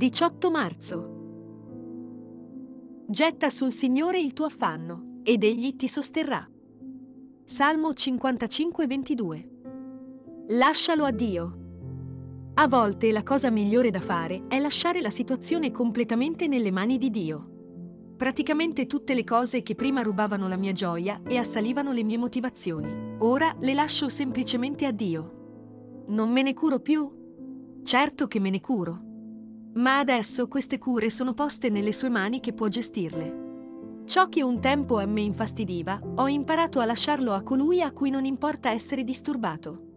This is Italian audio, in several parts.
18 marzo. Getta sul Signore il tuo affanno, ed egli ti sosterrà. Salmo 55, 22. Lascialo a Dio. A volte la cosa migliore da fare è lasciare la situazione completamente nelle mani di Dio. Praticamente tutte le cose che prima rubavano la mia gioia e assalivano le mie motivazioni, ora le lascio semplicemente a Dio. Non me ne curo più? Certo che me ne curo ma adesso queste cure sono poste nelle sue mani che può gestirle. Ciò che un tempo a me infastidiva, ho imparato a lasciarlo a colui a cui non importa essere disturbato.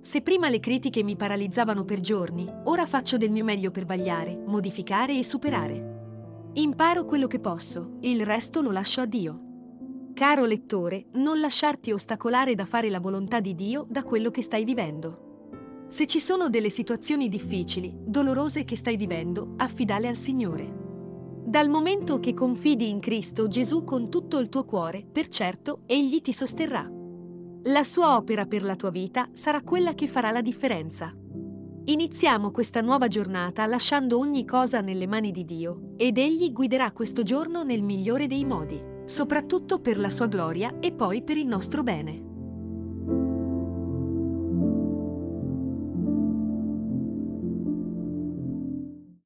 Se prima le critiche mi paralizzavano per giorni, ora faccio del mio meglio per vagliare, modificare e superare. Imparo quello che posso, il resto lo lascio a Dio. Caro lettore, non lasciarti ostacolare da fare la volontà di Dio da quello che stai vivendo. Se ci sono delle situazioni difficili, dolorose che stai vivendo, affidale al Signore. Dal momento che confidi in Cristo Gesù con tutto il tuo cuore, per certo, Egli ti sosterrà. La sua opera per la tua vita sarà quella che farà la differenza. Iniziamo questa nuova giornata lasciando ogni cosa nelle mani di Dio ed Egli guiderà questo giorno nel migliore dei modi, soprattutto per la sua gloria e poi per il nostro bene.